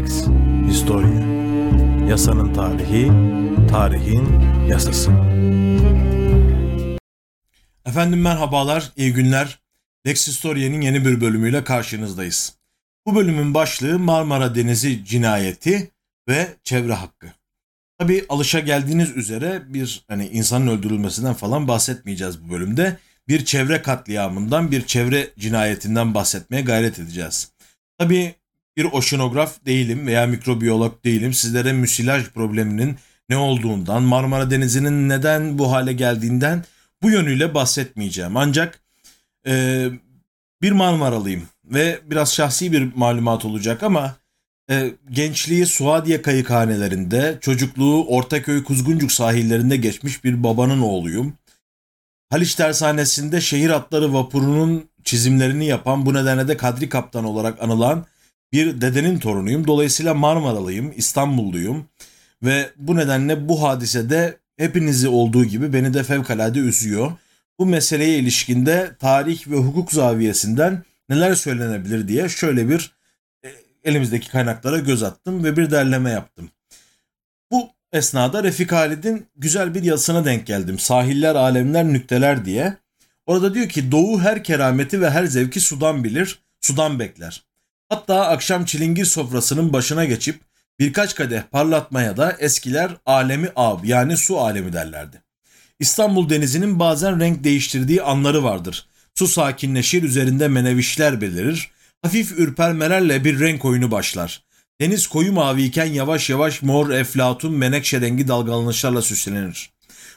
Lex Historia Yasanın tarihi, tarihin yasası. Efendim merhabalar, iyi günler. Lex Historia'nın yeni bir bölümüyle karşınızdayız. Bu bölümün başlığı Marmara Denizi cinayeti ve çevre hakkı. Tabi alışa geldiğiniz üzere bir hani insanın öldürülmesinden falan bahsetmeyeceğiz bu bölümde. Bir çevre katliamından, bir çevre cinayetinden bahsetmeye gayret edeceğiz. Tabi bir oşinograf değilim veya mikrobiyolog değilim. Sizlere müsilaj probleminin ne olduğundan, Marmara Denizi'nin neden bu hale geldiğinden bu yönüyle bahsetmeyeceğim. Ancak e, bir Marmaralıyım ve biraz şahsi bir malumat olacak ama e, gençliği Suadiye kayıkhanelerinde, çocukluğu Ortaköy Kuzguncuk sahillerinde geçmiş bir babanın oğluyum. Haliç Tersanesi'nde şehir atları vapurunun çizimlerini yapan bu nedenle de Kadri Kaptan olarak anılan bir dedenin torunuyum. Dolayısıyla Marmaralıyım, İstanbulluyum ve bu nedenle bu hadisede hepinizi olduğu gibi beni de fevkalade üzüyor. Bu meseleye ilişkinde tarih ve hukuk zaviyesinden neler söylenebilir diye şöyle bir e, elimizdeki kaynaklara göz attım ve bir derleme yaptım. Bu esnada Refik Halid'in güzel bir yazısına denk geldim. Sahiller, alemler, nükteler diye. Orada diyor ki doğu her kerameti ve her zevki sudan bilir, sudan bekler. Hatta akşam çilingir sofrasının başına geçip birkaç kadeh parlatmaya da eskiler alemi ab yani su alemi derlerdi. İstanbul denizinin bazen renk değiştirdiği anları vardır. Su sakinleşir üzerinde menevişler belirir. Hafif ürpermelerle bir renk oyunu başlar. Deniz koyu maviyken yavaş yavaş mor, eflatun, menekşe rengi dalgalanışlarla süslenir.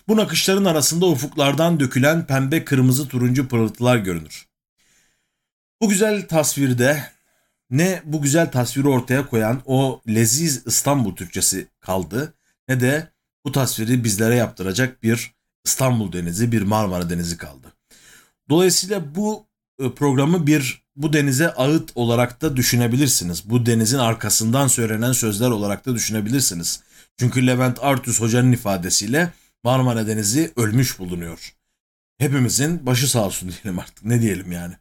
Bu nakışların arasında ufuklardan dökülen pembe, kırmızı, turuncu pırıltılar görünür. Bu güzel tasvirde ne bu güzel tasviri ortaya koyan o leziz İstanbul Türkçesi kaldı ne de bu tasviri bizlere yaptıracak bir İstanbul Denizi, bir Marmara Denizi kaldı. Dolayısıyla bu e, programı bir bu denize ağıt olarak da düşünebilirsiniz. Bu denizin arkasından söylenen sözler olarak da düşünebilirsiniz. Çünkü Levent Artus hocanın ifadesiyle Marmara Denizi ölmüş bulunuyor. Hepimizin başı sağ olsun diyelim artık ne diyelim yani.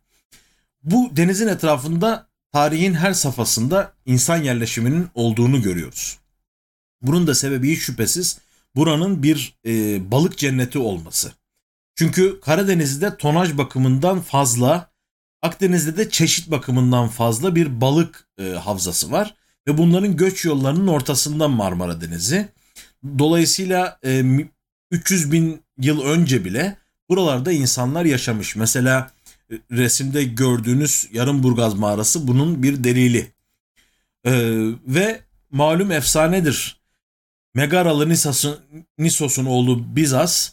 Bu denizin etrafında tarihin her safhasında insan yerleşiminin olduğunu görüyoruz. Bunun da sebebi hiç şüphesiz buranın bir e, balık cenneti olması. Çünkü Karadeniz'de tonaj bakımından fazla, Akdeniz'de de çeşit bakımından fazla bir balık e, havzası var ve bunların göç yollarının ortasından Marmara Denizi. Dolayısıyla e, 300 bin yıl önce bile buralarda insanlar yaşamış. Mesela resimde gördüğünüz Yarımburgaz mağarası bunun bir delili. Ee, ve malum efsanedir. Megaralı Nisos'un, Nisos'un oğlu Bizas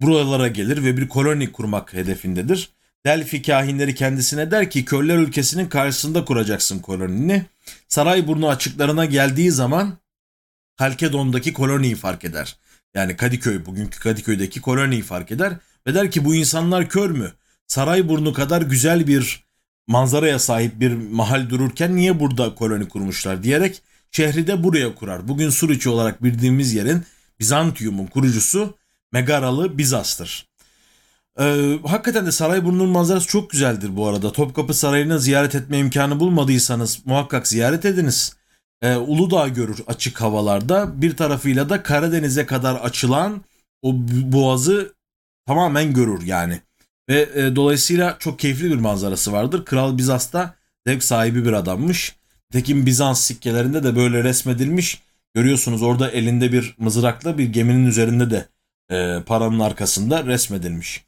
buralara gelir ve bir koloni kurmak hedefindedir. Delphi kahinleri kendisine der ki köller ülkesinin karşısında kuracaksın kolonini. Sarayburnu açıklarına geldiği zaman Halkedon'daki koloniyi fark eder. Yani Kadıköy, bugünkü Kadıköy'deki koloniyi fark eder ve der ki bu insanlar kör mü? Sarayburnu kadar güzel bir manzaraya sahip bir mahal dururken niye burada koloni kurmuşlar diyerek şehri de buraya kurar. Bugün Suriçi olarak bildiğimiz yerin Bizantium'un kurucusu Megaralı Bizas'tır. Ee, hakikaten de Sarayburnu'nun manzarası çok güzeldir bu arada. Topkapı Sarayı'nı ziyaret etme imkanı bulmadıysanız muhakkak ziyaret ediniz. Ee, Uludağ görür açık havalarda. Bir tarafıyla da Karadeniz'e kadar açılan o boğazı tamamen görür yani. Ve e, dolayısıyla çok keyifli bir manzarası vardır. Kral Bizas da zevk sahibi bir adammış. Tekin Bizans sikkelerinde de böyle resmedilmiş. Görüyorsunuz orada elinde bir mızrakla bir geminin üzerinde de e, paranın arkasında resmedilmiş.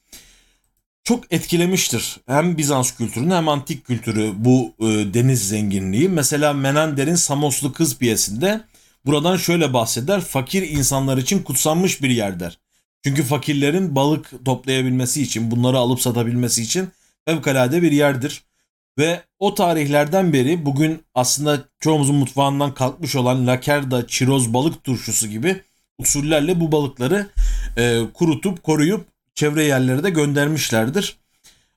Çok etkilemiştir hem Bizans kültürünü hem antik kültürü bu e, deniz zenginliği. Mesela Menender'in Samoslu Kız piyesinde buradan şöyle bahseder. Fakir insanlar için kutsanmış bir yer der. Çünkü fakirlerin balık toplayabilmesi için, bunları alıp satabilmesi için fevkalade bir yerdir. Ve o tarihlerden beri bugün aslında çoğumuzun mutfağından kalkmış olan lakerda, çiroz, balık turşusu gibi usullerle bu balıkları e, kurutup koruyup çevre yerlere de göndermişlerdir.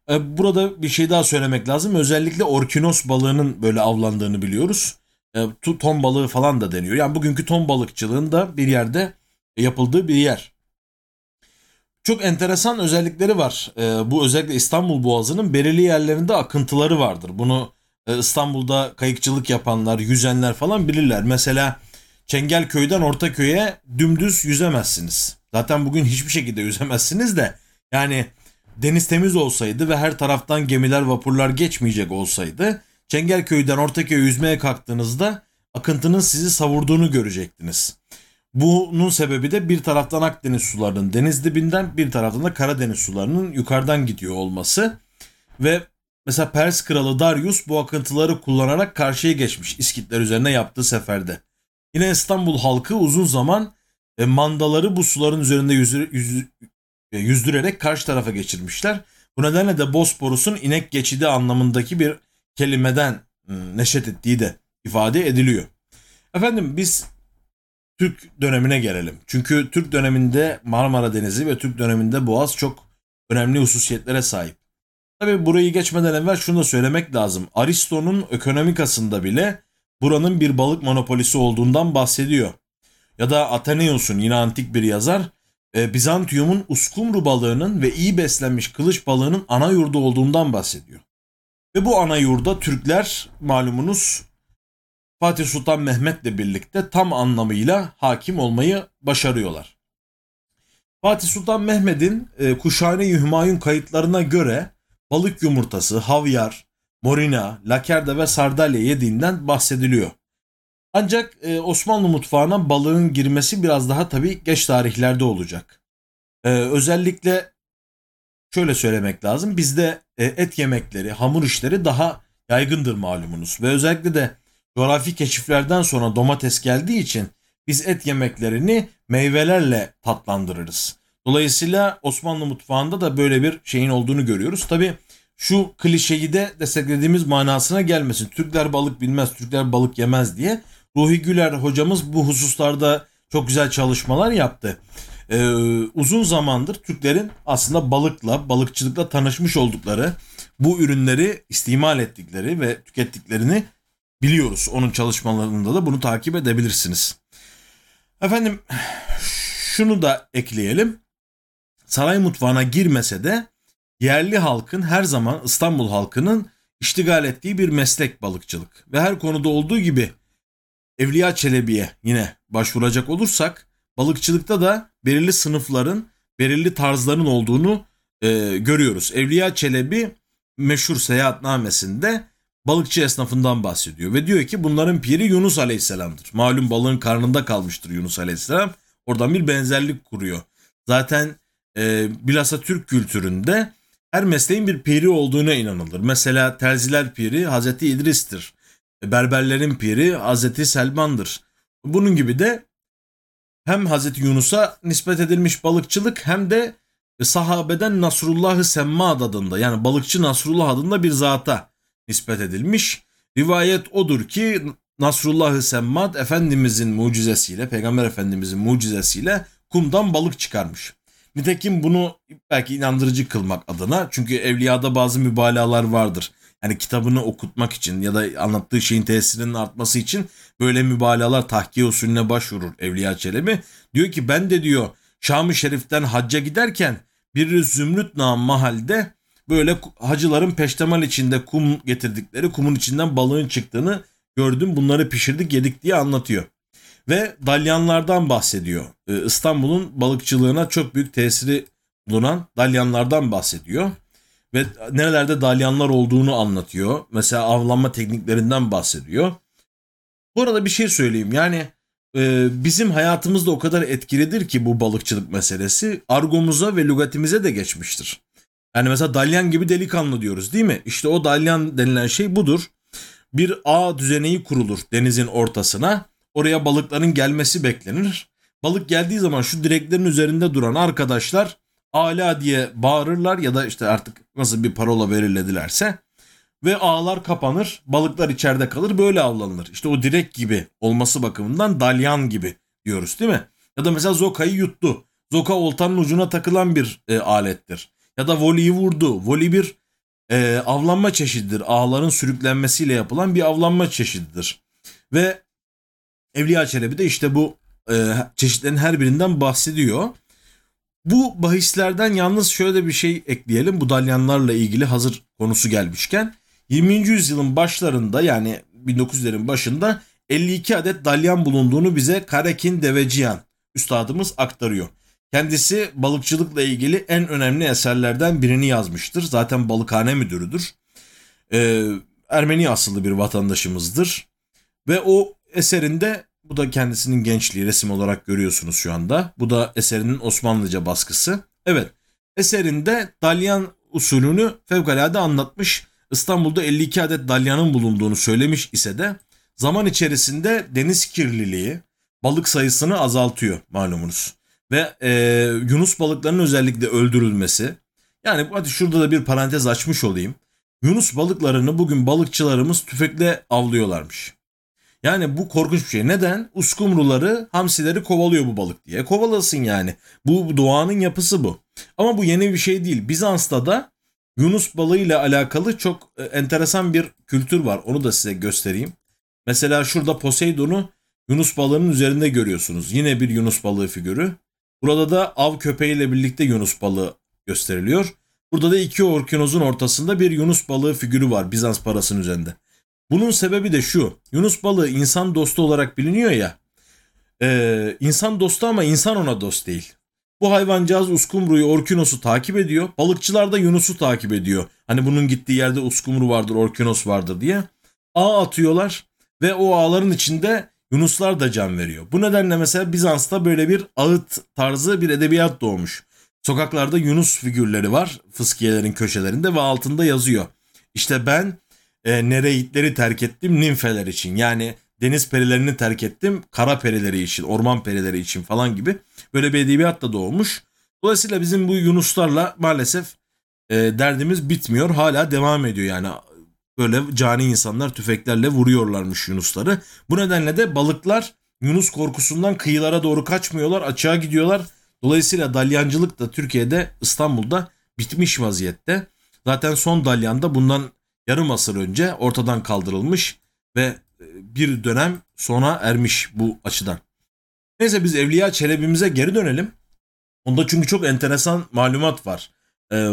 E, burada bir şey daha söylemek lazım. Özellikle orkinos balığının böyle avlandığını biliyoruz. E, ton balığı falan da deniyor. Yani bugünkü ton balıkçılığında bir yerde yapıldığı bir yer. Çok enteresan özellikleri var. E, bu özellikle İstanbul Boğazı'nın belirli yerlerinde akıntıları vardır. Bunu e, İstanbul'da kayıkçılık yapanlar, yüzenler falan bilirler. Mesela Çengelköy'den Ortaköy'e dümdüz yüzemezsiniz. Zaten bugün hiçbir şekilde yüzemezsiniz de yani deniz temiz olsaydı ve her taraftan gemiler, vapurlar geçmeyecek olsaydı Çengelköy'den Ortaköy'e yüzmeye kalktığınızda akıntının sizi savurduğunu görecektiniz. Bunun sebebi de bir taraftan Akdeniz sularının deniz dibinden bir taraftan da Karadeniz sularının yukarıdan gidiyor olması. Ve mesela Pers kralı Darius bu akıntıları kullanarak karşıya geçmiş İskitler üzerine yaptığı seferde. Yine İstanbul halkı uzun zaman e, mandaları bu suların üzerinde yüzü, yüzü, e, yüzdürerek karşı tarafa geçirmişler. Bu nedenle de Bosporus'un inek geçidi anlamındaki bir kelimeden ıı, neşet ettiği de ifade ediliyor. Efendim biz Türk dönemine gelelim. Çünkü Türk döneminde Marmara Denizi ve Türk döneminde Boğaz çok önemli hususiyetlere sahip. Tabi burayı geçmeden evvel şunu da söylemek lazım. Aristo'nun ekonomikasında bile buranın bir balık monopolisi olduğundan bahsediyor. Ya da Athenaeus'un yine antik bir yazar e, Bizantium'un uskumru balığının ve iyi beslenmiş kılıç balığının ana yurdu olduğundan bahsediyor. Ve bu ana yurda Türkler malumunuz Fatih Sultan Mehmet'le birlikte tam anlamıyla hakim olmayı başarıyorlar. Fatih Sultan Mehmet'in e, Kuşhane-i Hümayun kayıtlarına göre balık yumurtası, havyar, morina, lakerda ve sardalya yediğinden bahsediliyor. Ancak e, Osmanlı mutfağına balığın girmesi biraz daha tabii geç tarihlerde olacak. E, özellikle şöyle söylemek lazım. Bizde e, et yemekleri, hamur işleri daha yaygındır malumunuz. Ve özellikle de coğrafi keşiflerden sonra domates geldiği için biz et yemeklerini meyvelerle tatlandırırız. Dolayısıyla Osmanlı mutfağında da böyle bir şeyin olduğunu görüyoruz. Tabi şu klişeyi de desteklediğimiz manasına gelmesin. Türkler balık bilmez, Türkler balık yemez diye. Ruhi Güler hocamız bu hususlarda çok güzel çalışmalar yaptı. Ee, uzun zamandır Türklerin aslında balıkla, balıkçılıkla tanışmış oldukları, bu ürünleri istimal ettikleri ve tükettiklerini biliyoruz. Onun çalışmalarında da bunu takip edebilirsiniz. Efendim şunu da ekleyelim. Saray mutfağına girmese de yerli halkın her zaman İstanbul halkının iştigal ettiği bir meslek balıkçılık. Ve her konuda olduğu gibi Evliya Çelebi'ye yine başvuracak olursak balıkçılıkta da belirli sınıfların, belirli tarzların olduğunu e, görüyoruz. Evliya Çelebi meşhur seyahatnamesinde balıkçı esnafından bahsediyor ve diyor ki bunların piri Yunus Aleyhisselam'dır. Malum balığın karnında kalmıştır Yunus Aleyhisselam. Oradan bir benzerlik kuruyor. Zaten e, bilhassa Türk kültüründe her mesleğin bir piri olduğuna inanılır. Mesela terziler piri Hazreti İdris'tir. Berberlerin piri Hazreti Selman'dır. Bunun gibi de hem Hazreti Yunus'a nispet edilmiş balıkçılık hem de sahabeden Nasrullah-ı Semmad adında yani balıkçı Nasrullah adında bir zata nispet edilmiş. Rivayet odur ki Nasrullah-ı Semmad Efendimizin mucizesiyle, Peygamber Efendimizin mucizesiyle kumdan balık çıkarmış. Nitekim bunu belki inandırıcı kılmak adına çünkü evliyada bazı mübalağalar vardır. Yani kitabını okutmak için ya da anlattığı şeyin tesirinin artması için böyle mübalağalar tahkiye usulüne başvurur Evliya Çelebi. Diyor ki ben de diyor Şam-ı Şerif'ten hacca giderken bir zümrüt nam mahalde böyle hacıların peştemal içinde kum getirdikleri kumun içinden balığın çıktığını gördüm. Bunları pişirdik yedik diye anlatıyor. Ve dalyanlardan bahsediyor. Ee, İstanbul'un balıkçılığına çok büyük tesiri bulunan dalyanlardan bahsediyor. Ve nerelerde dalyanlar olduğunu anlatıyor. Mesela avlanma tekniklerinden bahsediyor. Bu arada bir şey söyleyeyim. Yani e, bizim hayatımızda o kadar etkilidir ki bu balıkçılık meselesi. Argomuza ve lügatimize de geçmiştir. Yani mesela dalyan gibi delikanlı diyoruz değil mi? İşte o dalyan denilen şey budur. Bir ağ düzeneği kurulur denizin ortasına. Oraya balıkların gelmesi beklenir. Balık geldiği zaman şu direklerin üzerinde duran arkadaşlar ala diye bağırırlar ya da işte artık nasıl bir parola veriledilerse ve ağlar kapanır, balıklar içeride kalır, böyle avlanılır. İşte o direk gibi olması bakımından dalyan gibi diyoruz değil mi? Ya da mesela zokayı yuttu. Zoka oltanın ucuna takılan bir e, alettir. Ya da voleyi vurdu. Voley bir e, avlanma çeşididir. Ağların sürüklenmesiyle yapılan bir avlanma çeşididir. Ve Evliya Çelebi de işte bu e, çeşitlerin her birinden bahsediyor. Bu bahislerden yalnız şöyle bir şey ekleyelim. Bu dalyanlarla ilgili hazır konusu gelmişken. 20. yüzyılın başlarında yani 1900'lerin başında 52 adet dalyan bulunduğunu bize Karekin Deveciyan üstadımız aktarıyor. Kendisi balıkçılıkla ilgili en önemli eserlerden birini yazmıştır. Zaten balıkhane müdürüdür. Ee, Ermeni asıllı bir vatandaşımızdır. Ve o eserinde bu da kendisinin gençliği resim olarak görüyorsunuz şu anda. Bu da eserinin Osmanlıca baskısı. Evet eserinde dalyan usulünü fevkalade anlatmış. İstanbul'da 52 adet dalyanın bulunduğunu söylemiş ise de zaman içerisinde deniz kirliliği balık sayısını azaltıyor malumunuz. Ve e, Yunus balıklarının özellikle öldürülmesi. Yani hadi şurada da bir parantez açmış olayım. Yunus balıklarını bugün balıkçılarımız tüfekle avlıyorlarmış. Yani bu korkunç bir şey. Neden? Uskumruları, hamsileri kovalıyor bu balık diye. Kovalasın yani. Bu doğanın yapısı bu. Ama bu yeni bir şey değil. Bizans'ta da Yunus balığı ile alakalı çok e, enteresan bir kültür var. Onu da size göstereyim. Mesela şurada Poseidon'u Yunus balığının üzerinde görüyorsunuz. Yine bir Yunus balığı figürü. Burada da av köpeğiyle birlikte Yunus balığı gösteriliyor. Burada da iki orkinozun ortasında bir Yunus balığı figürü var Bizans parasının üzerinde. Bunun sebebi de şu. Yunus balığı insan dostu olarak biliniyor ya. E, insan dostu ama insan ona dost değil. Bu hayvancağız uskumruyu, orkinos'u takip ediyor. Balıkçılar da Yunus'u takip ediyor. Hani bunun gittiği yerde uskumru vardır, orkinos vardır diye. Ağ atıyorlar ve o ağların içinde Yunuslar da can veriyor. Bu nedenle mesela Bizans'ta böyle bir ağıt tarzı bir edebiyat doğmuş. Sokaklarda Yunus figürleri var fıskiyelerin köşelerinde ve altında yazıyor. İşte ben e, Nereidleri terk ettim nimfeler için. Yani deniz perilerini terk ettim kara perileri için, orman perileri için falan gibi böyle bir edebiyat da doğmuş. Dolayısıyla bizim bu Yunuslarla maalesef e, derdimiz bitmiyor. Hala devam ediyor yani. Böyle cani insanlar tüfeklerle vuruyorlarmış Yunusları. Bu nedenle de balıklar Yunus korkusundan kıyılara doğru kaçmıyorlar, açığa gidiyorlar. Dolayısıyla dalyancılık da Türkiye'de, İstanbul'da bitmiş vaziyette. Zaten son dalyan da bundan yarım asır önce ortadan kaldırılmış ve e, bir dönem sona ermiş bu açıdan. Neyse biz Evliya Çelebi'mize geri dönelim. Onda çünkü çok enteresan malumat var. Ee,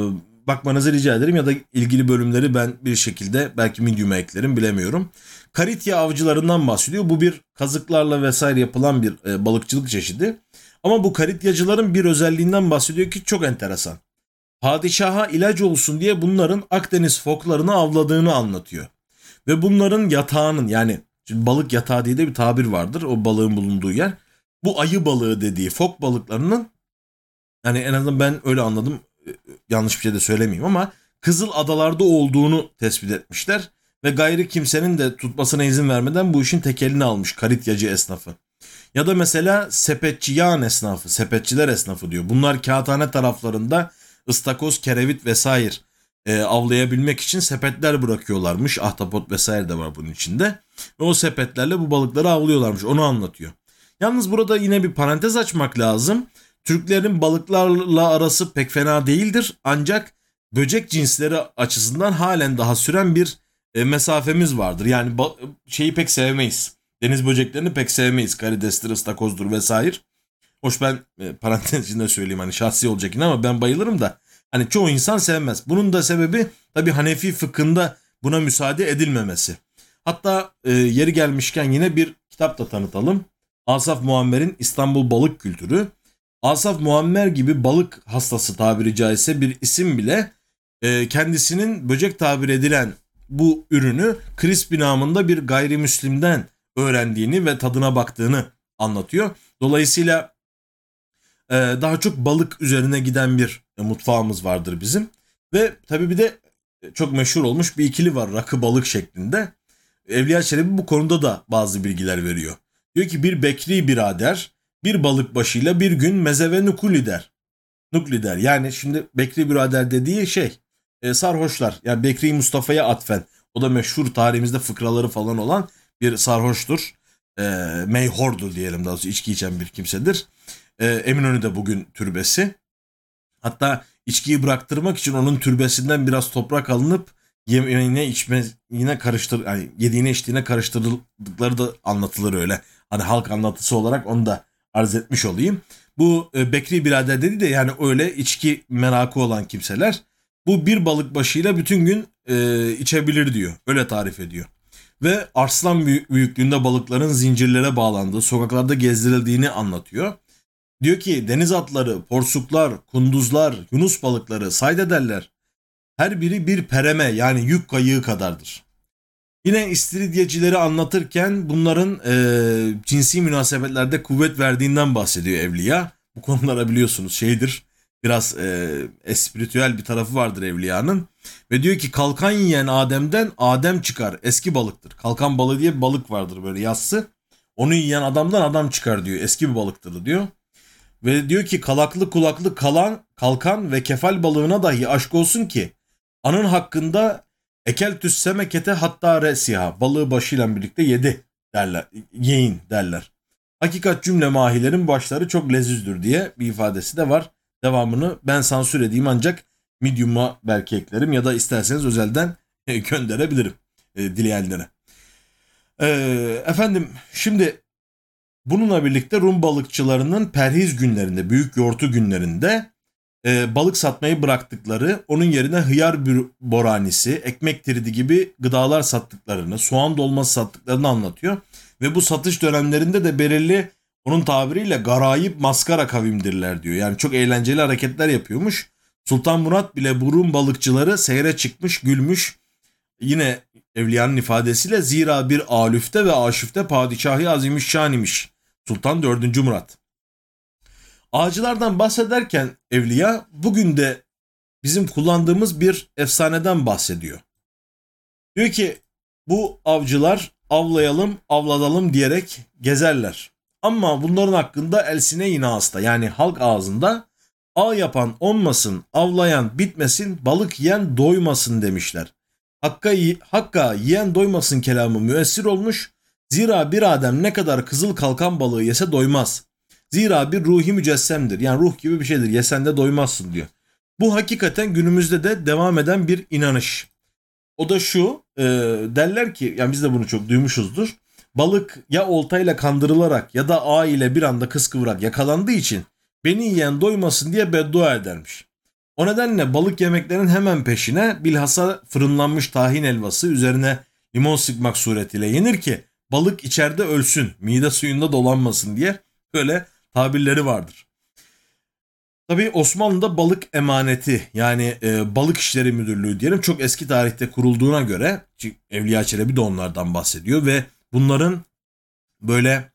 bakmanızı rica ederim ya da ilgili bölümleri ben bir şekilde belki medium'a eklerim bilemiyorum. Karitya avcılarından bahsediyor. Bu bir kazıklarla vesaire yapılan bir e, balıkçılık çeşidi. Ama bu karityacıların bir özelliğinden bahsediyor ki çok enteresan padişaha ilaç olsun diye bunların Akdeniz foklarını avladığını anlatıyor. Ve bunların yatağının yani şimdi balık yatağı diye de bir tabir vardır o balığın bulunduğu yer. Bu ayı balığı dediği fok balıklarının yani en azından ben öyle anladım yanlış bir şey de söylemeyeyim ama Kızıl Adalarda olduğunu tespit etmişler ve gayri kimsenin de tutmasına izin vermeden bu işin tekelini almış karityacı esnafı. Ya da mesela sepetçi yağın esnafı, sepetçiler esnafı diyor. Bunlar kağıthane taraflarında ıstakoz, kerevit vesaire e, avlayabilmek için sepetler bırakıyorlarmış. Ahtapot vesaire de var bunun içinde. Ve o sepetlerle bu balıkları avlıyorlarmış. Onu anlatıyor. Yalnız burada yine bir parantez açmak lazım. Türklerin balıklarla arası pek fena değildir. Ancak böcek cinsleri açısından halen daha süren bir e, mesafemiz vardır. Yani şeyi pek sevmeyiz. Deniz böceklerini pek sevmeyiz. Karidestir, ıstakozdur vesaire. Hoş ben e, parantez içinde söyleyeyim hani şahsi olacak yine ama ben bayılırım da hani çoğu insan sevmez. Bunun da sebebi tabi Hanefi fıkhında buna müsaade edilmemesi. Hatta e, yeri gelmişken yine bir kitap da tanıtalım. Asaf Muammer'in İstanbul Balık Kültürü. Asaf Muammer gibi balık hastası tabiri caizse bir isim bile e, kendisinin böcek tabir edilen bu ürünü Crispy namında bir gayrimüslimden öğrendiğini ve tadına baktığını anlatıyor. Dolayısıyla ee, daha çok balık üzerine giden bir e, mutfağımız vardır bizim. Ve tabii bir de e, çok meşhur olmuş bir ikili var rakı balık şeklinde. Evliya Çelebi bu konuda da bazı bilgiler veriyor. Diyor ki bir Bekri birader bir balık başıyla bir gün meze ve nukuli der. Nukli der. Yani şimdi Bekri birader dediği şey e, sarhoşlar. Yani Bekri Mustafa'ya atfen. O da meşhur tarihimizde fıkraları falan olan bir sarhoştur. E, meyhordur diyelim daha doğrusu içki içen bir kimsedir. E, Eminönü'de bugün türbesi. Hatta içkiyi bıraktırmak için onun türbesinden biraz toprak alınıp yemeğine içme yine karıştır yani yediğine içtiğine karıştırıldıkları da anlatılır öyle. Hani halk anlatısı olarak onu da arz etmiş olayım. Bu e, Bekri birader dedi de yani öyle içki merakı olan kimseler bu bir balık başıyla bütün gün e, içebilir diyor. Öyle tarif ediyor. Ve arslan büyüklüğünde balıkların zincirlere bağlandığı, sokaklarda gezdirildiğini anlatıyor. Diyor ki deniz atları, porsuklar, kunduzlar, yunus balıkları saydederler. Her biri bir pereme yani yük kayığı kadardır. Yine istiridyecileri anlatırken bunların e, cinsi münasebetlerde kuvvet verdiğinden bahsediyor Evliya. Bu konulara biliyorsunuz şeydir biraz e, espritüel bir tarafı vardır Evliya'nın. Ve diyor ki kalkan yiyen Adem'den Adem çıkar eski balıktır. Kalkan balığı diye bir balık vardır böyle yassı. Onu yiyen adamdan adam çıkar diyor eski bir balıktır diyor. Ve diyor ki kalaklı kulaklı kalan kalkan ve kefal balığına dahi aşk olsun ki anın hakkında ekel tüssemekete hatta resiha balığı başıyla birlikte yedi derler. Yiyin derler. Hakikat cümle mahilerin başları çok lezüzdür diye bir ifadesi de var. Devamını ben sansür edeyim ancak medium'a belki eklerim ya da isterseniz özelden gönderebilirim e, dileyenlere. E, efendim şimdi bununla birlikte Rum balıkçılarının perhiz günlerinde, büyük yortu günlerinde e, balık satmayı bıraktıkları, onun yerine hıyar boranisi, ekmek tridi gibi gıdalar sattıklarını, soğan dolması sattıklarını anlatıyor. Ve bu satış dönemlerinde de belirli onun tabiriyle garayip maskara kavimdirler diyor. Yani çok eğlenceli hareketler yapıyormuş. Sultan Murat bile burun balıkçıları seyre çıkmış, gülmüş. Yine Evliya'nın ifadesiyle zira bir alüfte ve aşüfte padişahı azimüşşan imiş. Sultan 4. Murat. Ağacılardan bahsederken Evliya bugün de bizim kullandığımız bir efsaneden bahsediyor. Diyor ki bu avcılar avlayalım, avladalım diyerek gezerler. Ama bunların hakkında elsine yine hasta yani halk ağzında ağ yapan olmasın, avlayan bitmesin, balık yiyen doymasın demişler. Hakka, hakka yiyen doymasın kelamı müessir olmuş. Zira bir adem ne kadar kızıl kalkan balığı yese doymaz. Zira bir ruhi mücessemdir. Yani ruh gibi bir şeydir. Yesen de doymazsın diyor. Bu hakikaten günümüzde de devam eden bir inanış. O da şu e, derler ki yani biz de bunu çok duymuşuzdur. Balık ya oltayla kandırılarak ya da ağ ile bir anda kıskıvrak yakalandığı için beni yiyen doymasın diye beddua edermiş. O nedenle balık yemeklerin hemen peşine bilhassa fırınlanmış tahin helvası üzerine limon sıkmak suretiyle yenir ki balık içeride ölsün, mide suyunda dolanmasın diye böyle tabirleri vardır. Tabii Osmanlı'da balık emaneti yani e, balık işleri müdürlüğü diyelim çok eski tarihte kurulduğuna göre Evliya Çelebi de onlardan bahsediyor ve bunların böyle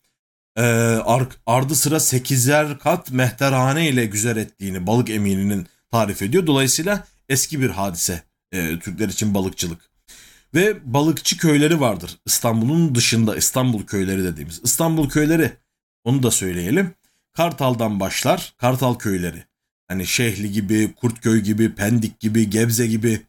e, ar, ardı sıra sekizer kat mehterhane ile güzel ettiğini balık emininin tarif ediyor. Dolayısıyla eski bir hadise e, Türkler için balıkçılık. Ve balıkçı köyleri vardır İstanbul'un dışında İstanbul köyleri dediğimiz. İstanbul köyleri onu da söyleyelim. Kartal'dan başlar Kartal köyleri. Hani Şehli gibi, Kurtköy gibi, Pendik gibi, Gebze gibi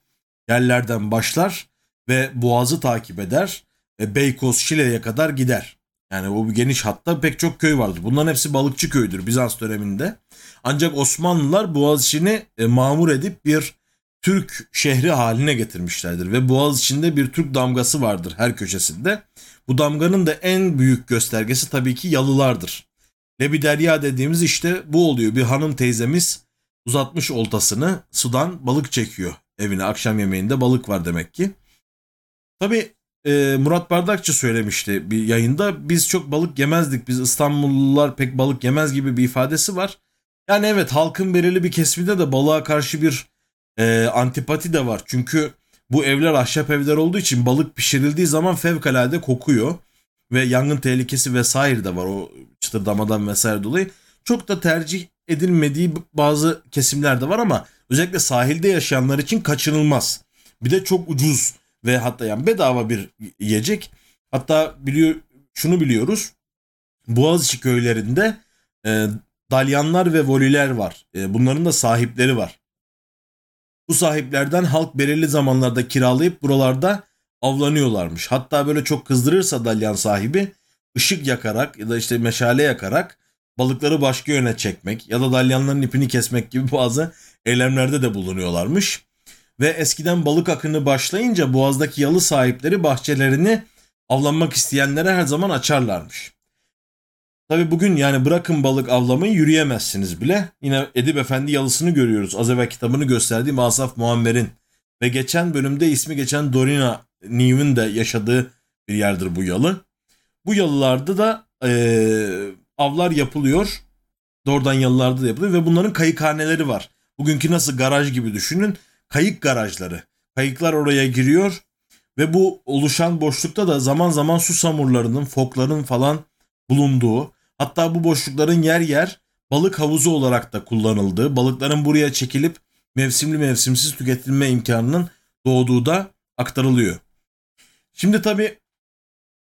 yerlerden başlar ve Boğaz'ı takip eder ve Beykoz, Şile'ye kadar gider. Yani bu geniş hatta pek çok köy vardır. Bunların hepsi balıkçı köydür Bizans döneminde. Ancak Osmanlılar Boğaziçi'ni e, mamur edip bir Türk şehri haline getirmişlerdir. Ve Boğaziçi'nde bir Türk damgası vardır her köşesinde. Bu damganın da en büyük göstergesi tabii ki yalılardır. Lebiderya dediğimiz işte bu oluyor. Bir hanım teyzemiz uzatmış oltasını sudan balık çekiyor evine. Akşam yemeğinde balık var demek ki. Tabii e, Murat Bardakçı söylemişti bir yayında. Biz çok balık yemezdik. Biz İstanbullular pek balık yemez gibi bir ifadesi var. Yani evet halkın belirli bir kesiminde de balığa karşı bir e, antipati de var. Çünkü bu evler ahşap evler olduğu için balık pişirildiği zaman fevkalade kokuyor. Ve yangın tehlikesi vesaire de var o çıtırdamadan vesaire dolayı. Çok da tercih edilmediği bazı kesimler de var ama özellikle sahilde yaşayanlar için kaçınılmaz. Bir de çok ucuz ve hatta yani bedava bir yiyecek. Hatta biliyor şunu biliyoruz. Boğaziçi köylerinde e, dalyanlar ve voliler var. E, bunların da sahipleri var. Bu sahiplerden halk belirli zamanlarda kiralayıp buralarda avlanıyorlarmış. Hatta böyle çok kızdırırsa dalyan sahibi ışık yakarak ya da işte meşale yakarak balıkları başka yöne çekmek ya da dalyanların ipini kesmek gibi bazı eylemlerde de bulunuyorlarmış ve eskiden balık akını başlayınca boğazdaki yalı sahipleri bahçelerini avlanmak isteyenlere her zaman açarlarmış. Tabi bugün yani bırakın balık avlamayı yürüyemezsiniz bile. Yine Edip Efendi yalısını görüyoruz. Az evvel kitabını gösterdiğim Asaf Muammer'in. Ve geçen bölümde ismi geçen Dorina Neve'in de yaşadığı bir yerdir bu yalı. Bu yalılarda da e, avlar yapılıyor. Doğrudan yalılarda da yapılıyor ve bunların kayıkhaneleri var. Bugünkü nasıl garaj gibi düşünün. Kayık garajları. Kayıklar oraya giriyor ve bu oluşan boşlukta da zaman zaman su samurlarının, fokların falan bulunduğu, hatta bu boşlukların yer yer balık havuzu olarak da kullanıldığı, balıkların buraya çekilip mevsimli mevsimsiz tüketilme imkanının doğduğu da aktarılıyor. Şimdi tabi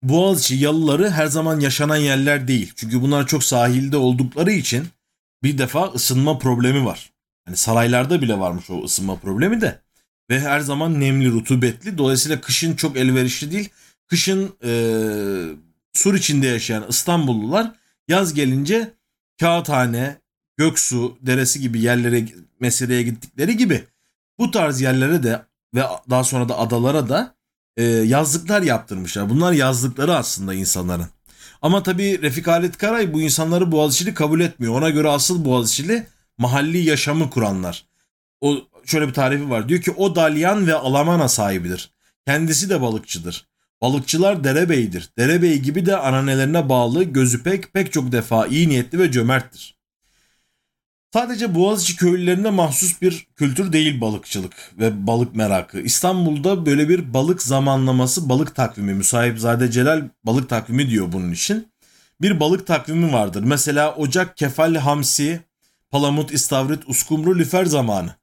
Boğaziçi yalıları her zaman yaşanan yerler değil. Çünkü bunlar çok sahilde oldukları için bir defa ısınma problemi var. Yani saraylarda bile varmış o ısınma problemi de. Ve her zaman nemli, rutubetli. Dolayısıyla kışın çok elverişli değil. Kışın e, sur içinde yaşayan İstanbullular yaz gelince Kağıthane, Göksu, Deresi gibi yerlere meseleye gittikleri gibi bu tarz yerlere de ve daha sonra da adalara da e, yazlıklar yaptırmışlar. Bunlar yazlıkları aslında insanların. Ama tabii Refik Halit Karay bu insanları Boğaziçi'li kabul etmiyor. Ona göre asıl Boğaziçi'li mahalli yaşamı kuranlar. O şöyle bir tarifi var. Diyor ki o dalyan ve alamana sahibidir. Kendisi de balıkçıdır. Balıkçılar derebeydir. Derebey gibi de ananelerine bağlı, gözü pek, pek çok defa iyi niyetli ve cömerttir. Sadece Boğaziçi köylülerine mahsus bir kültür değil balıkçılık ve balık merakı. İstanbul'da böyle bir balık zamanlaması, balık takvimi, Müsahipzade Celal balık takvimi diyor bunun için. Bir balık takvimi vardır. Mesela Ocak, Kefal, Hamsi, Palamut, İstavrit, Uskumru, Lüfer zamanı.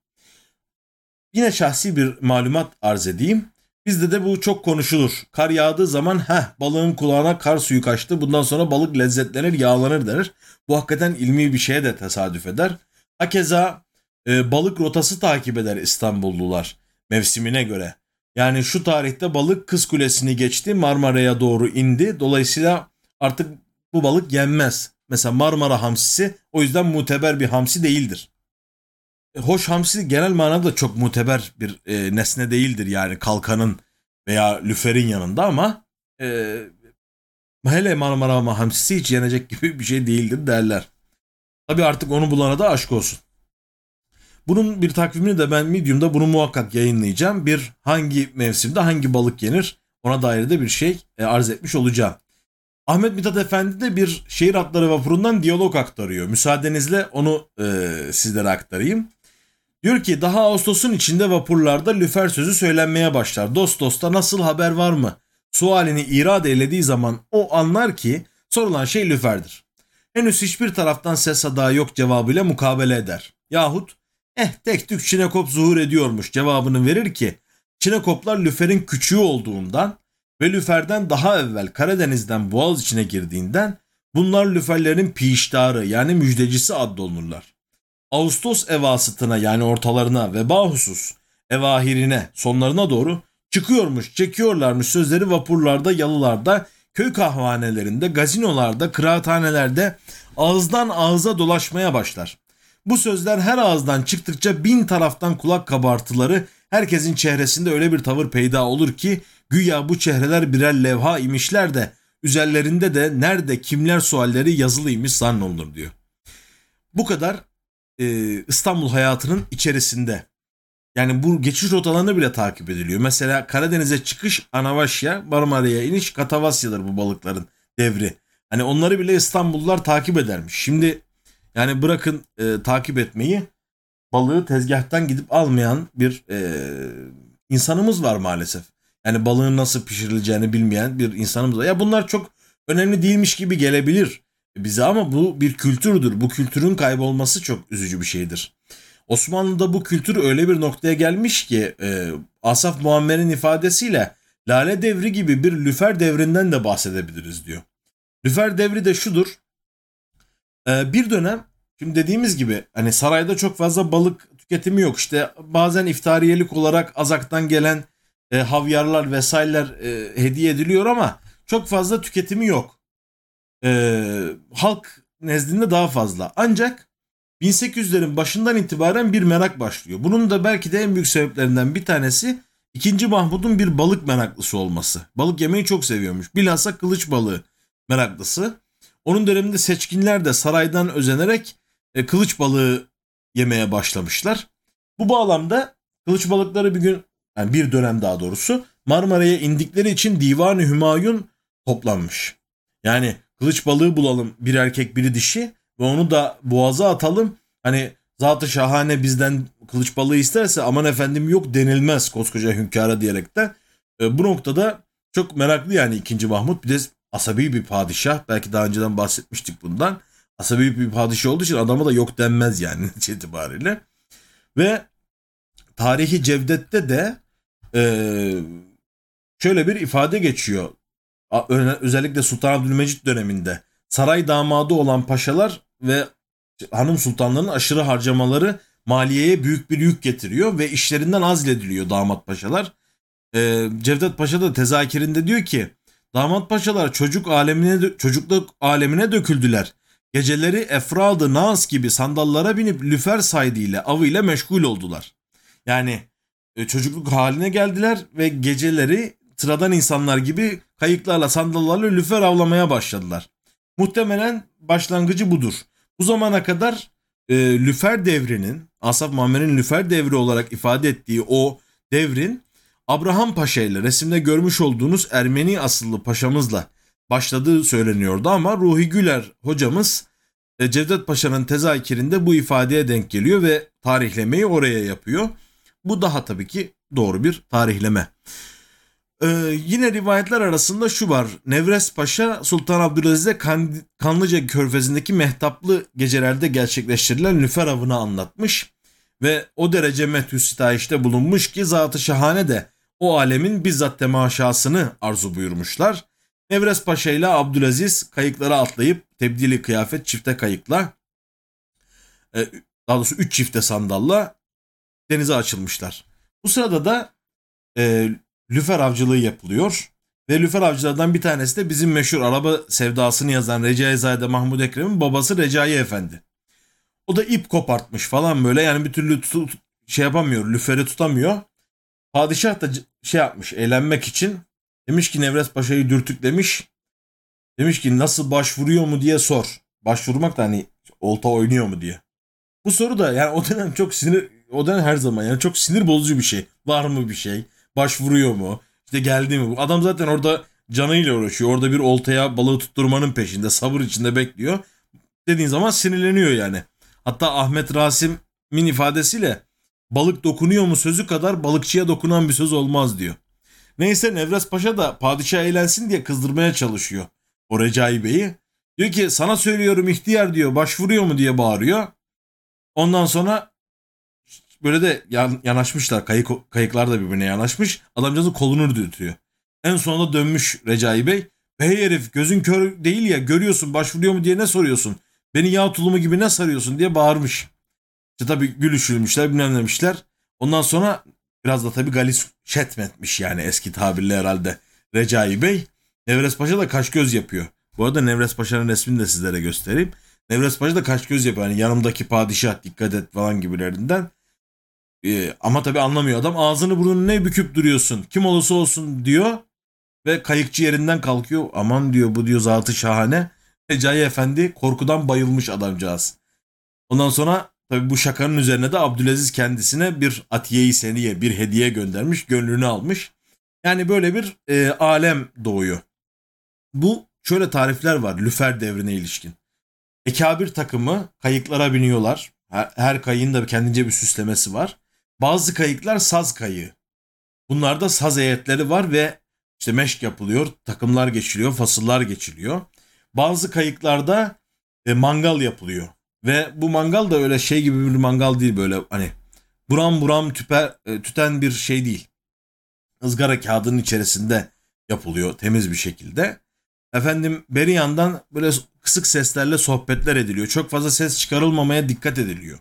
Yine şahsi bir malumat arz edeyim. Bizde de bu çok konuşulur. Kar yağdığı zaman heh balığın kulağına kar suyu kaçtı. Bundan sonra balık lezzetlenir, yağlanır denir. Bu hakikaten ilmi bir şeye de tesadüf eder. Hakeza e, balık rotası takip eder İstanbullular mevsimine göre. Yani şu tarihte balık Kız Kulesi'ni geçti Marmara'ya doğru indi. Dolayısıyla artık bu balık yenmez. Mesela Marmara hamsisi o yüzden muteber bir hamsi değildir. E, hoş hamsi genel manada çok muteber bir e, nesne değildir yani kalkanın veya lüferin yanında ama e, hele Marmara hamsisi hiç yenecek gibi bir şey değildir derler. Tabi artık onu bulana da aşk olsun. Bunun bir takvimini de ben Medium'da bunu muhakkak yayınlayacağım. Bir hangi mevsimde hangi balık yenir ona dair de bir şey e, arz etmiş olacağım. Ahmet Mithat Efendi de bir şehir atları vapurundan diyalog aktarıyor. Müsaadenizle onu e, sizlere aktarayım. Diyor ki daha Ağustos'un içinde vapurlarda lüfer sözü söylenmeye başlar. Dost dosta nasıl haber var mı? Sualini irad eylediği zaman o anlar ki sorulan şey lüferdir. Henüz hiçbir taraftan ses sada yok cevabıyla mukabele eder. Yahut eh tek tük Çinekop zuhur ediyormuş cevabını verir ki Çinekoplar lüferin küçüğü olduğundan ve lüferden daha evvel Karadeniz'den Boğaz içine girdiğinden bunlar lüferlerin piştarı yani müjdecisi olunurlar. Ağustos evasıtına yani ortalarına ve bahusus evahirine sonlarına doğru çıkıyormuş çekiyorlarmış sözleri vapurlarda yalılarda köy kahvanelerinde gazinolarda kıraathanelerde ağızdan ağıza dolaşmaya başlar. Bu sözler her ağızdan çıktıkça bin taraftan kulak kabartıları herkesin çehresinde öyle bir tavır peyda olur ki güya bu çehreler birer levha imişler de üzerlerinde de nerede kimler sualleri yazılıymış zannolunur diyor. Bu kadar e, İstanbul hayatının içerisinde. Yani bu geçiş rotalarını bile takip ediliyor. Mesela Karadeniz'e çıkış Anavasya, Marmara'ya iniş Katavasyadır bu balıkların devri. Hani onları bile İstanbullular takip edermiş. Şimdi yani bırakın e, takip etmeyi balığı tezgahtan gidip almayan bir e, insanımız var maalesef. Yani balığın nasıl pişirileceğini bilmeyen bir insanımız var. Ya bunlar çok önemli değilmiş gibi gelebilir bize ama bu bir kültürdür. Bu kültürün kaybolması çok üzücü bir şeydir. Osmanlı'da bu kültür öyle bir noktaya gelmiş ki e, Asaf Muammer'in ifadesiyle Lale devri gibi bir lüfer devrinden de bahsedebiliriz diyor. Lüfer devri de şudur. E, bir dönem şimdi dediğimiz gibi hani sarayda çok fazla balık tüketimi yok. İşte bazen iftariyelik olarak azaktan gelen e, havyarlar vesaireler e, hediye ediliyor ama çok fazla tüketimi yok e, halk nezdinde daha fazla. Ancak 1800'lerin başından itibaren bir merak başlıyor. Bunun da belki de en büyük sebeplerinden bir tanesi 2. Mahmud'un bir balık meraklısı olması. Balık yemeyi çok seviyormuş. Bilhassa kılıç balığı meraklısı. Onun döneminde seçkinler de saraydan özenerek e, kılıç balığı yemeye başlamışlar. Bu bağlamda kılıç balıkları bir gün yani bir dönem daha doğrusu Marmara'ya indikleri için Divan-ı Hümayun toplanmış. Yani kılıç balığı bulalım bir erkek biri dişi ve onu da boğaza atalım. Hani zatı şahane bizden kılıç balığı isterse aman efendim yok denilmez koskoca hünkâra diyerekten. E, bu noktada çok meraklı yani 2. Mahmut bir de asabi bir padişah. Belki daha önceden bahsetmiştik bundan. Asabi bir padişah olduğu için adama da yok denmez yani netice itibariyle. Ve tarihi Cevdet'te de e, şöyle bir ifade geçiyor. Özellikle Sultan Abdülmecit döneminde saray damadı olan paşalar ve hanım sultanların aşırı harcamaları maliyeye büyük bir yük getiriyor ve işlerinden azlediliyor damat paşalar. Ee, Cevdet Paşa da tezakirinde diyor ki damat paşalar çocuk alemine çocukluk alemine döküldüler. Geceleri efradı naz gibi sandallara binip lüfer saydıyla avıyla meşgul oldular. Yani e, çocukluk haline geldiler ve geceleri sıradan insanlar gibi kayıklarla sandallarla lüfer avlamaya başladılar. Muhtemelen başlangıcı budur. Bu zamana kadar e, lüfer devrinin Asaf Muammer'in lüfer devri olarak ifade ettiği o devrin Abraham Paşa ile resimde görmüş olduğunuz Ermeni asıllı paşamızla başladığı söyleniyordu ama Ruhi Güler hocamız e, Cevdet Paşa'nın tezakirinde bu ifadeye denk geliyor ve tarihlemeyi oraya yapıyor. Bu daha tabii ki doğru bir tarihleme. Ee, yine rivayetler arasında şu var. Nevres Paşa Sultan Abdülaziz'e kan, Kanlıca Körfezi'ndeki mehtaplı gecelerde gerçekleştirilen nüfer avını anlatmış. Ve o derece methü sitayişte bulunmuş ki zatı şahane de o alemin bizzat temaşasını arzu buyurmuşlar. Nevres Paşa ile Abdülaziz kayıklara atlayıp tebdili kıyafet çifte kayıkla e, daha doğrusu üç çifte sandalla denize açılmışlar. Bu sırada da e, lüfer avcılığı yapılıyor. Ve lüfer avcılardan bir tanesi de bizim meşhur araba sevdasını yazan Recaizade Mahmud Ekrem'in babası Recai Efendi. O da ip kopartmış falan böyle yani bir türlü tut, şey yapamıyor, lüferi tutamıyor. Padişah da şey yapmış eğlenmek için demiş ki Nevres Paşa'yı dürtüklemiş. Demiş ki nasıl başvuruyor mu diye sor. Başvurmak da hani olta oynuyor mu diye. Bu soru da yani o dönem çok sinir o dönem her zaman yani çok sinir bozucu bir şey. Var mı bir şey? Başvuruyor mu? İşte geldi mi? Adam zaten orada canıyla uğraşıyor. Orada bir oltaya balığı tutturmanın peşinde. Sabır içinde bekliyor. Dediğin zaman sinirleniyor yani. Hatta Ahmet Rasim'in ifadesiyle balık dokunuyor mu sözü kadar balıkçıya dokunan bir söz olmaz diyor. Neyse Nevres Paşa da padişah eğlensin diye kızdırmaya çalışıyor o Recai Bey'i. Diyor ki sana söylüyorum ihtiyar diyor başvuruyor mu diye bağırıyor. Ondan sonra böyle de yan, yanaşmışlar. Kayık, kayıklar da birbirine yanaşmış. Adamcağızın kolunu dürtüyor. En sonunda dönmüş Recai Bey. Bey herif gözün kör değil ya görüyorsun başvuruyor mu diye ne soruyorsun? Beni yağ tulumu gibi ne sarıyorsun diye bağırmış. İşte tabii gülüşülmüşler bilmem demişler. Ondan sonra biraz da tabii galis şetmetmiş yani eski tabirle herhalde Recai Bey. Nevres Paşa da kaş göz yapıyor. Bu arada Nevres Paşa'nın resmini de sizlere göstereyim. Nevres Paşa da kaş göz yapıyor. Yani yanımdaki padişah dikkat et falan gibilerinden. Ee, ama tabii anlamıyor adam. Ağzını burnunu ne büküp duruyorsun? Kim olursa olsun diyor. Ve kayıkçı yerinden kalkıyor. Aman diyor bu diyor zatı şahane. Recai Efendi korkudan bayılmış adamcağız. Ondan sonra tabii bu şakanın üzerine de Abdülaziz kendisine bir atiye-i seniye bir hediye göndermiş. Gönlünü almış. Yani böyle bir e, alem doğuyor. Bu şöyle tarifler var Lüfer devrine ilişkin. Ekabir takımı kayıklara biniyorlar. Her, her kayığın da kendince bir süslemesi var. Bazı kayıklar saz kayığı. Bunlarda saz heyetleri var ve işte meşk yapılıyor, takımlar geçiliyor, fasıllar geçiliyor. Bazı kayıklarda e, mangal yapılıyor. Ve bu mangal da öyle şey gibi bir mangal değil böyle hani buram buram tüper, e, tüten bir şey değil. Izgara kağıdının içerisinde yapılıyor temiz bir şekilde. Efendim beri yandan böyle kısık seslerle sohbetler ediliyor. Çok fazla ses çıkarılmamaya dikkat ediliyor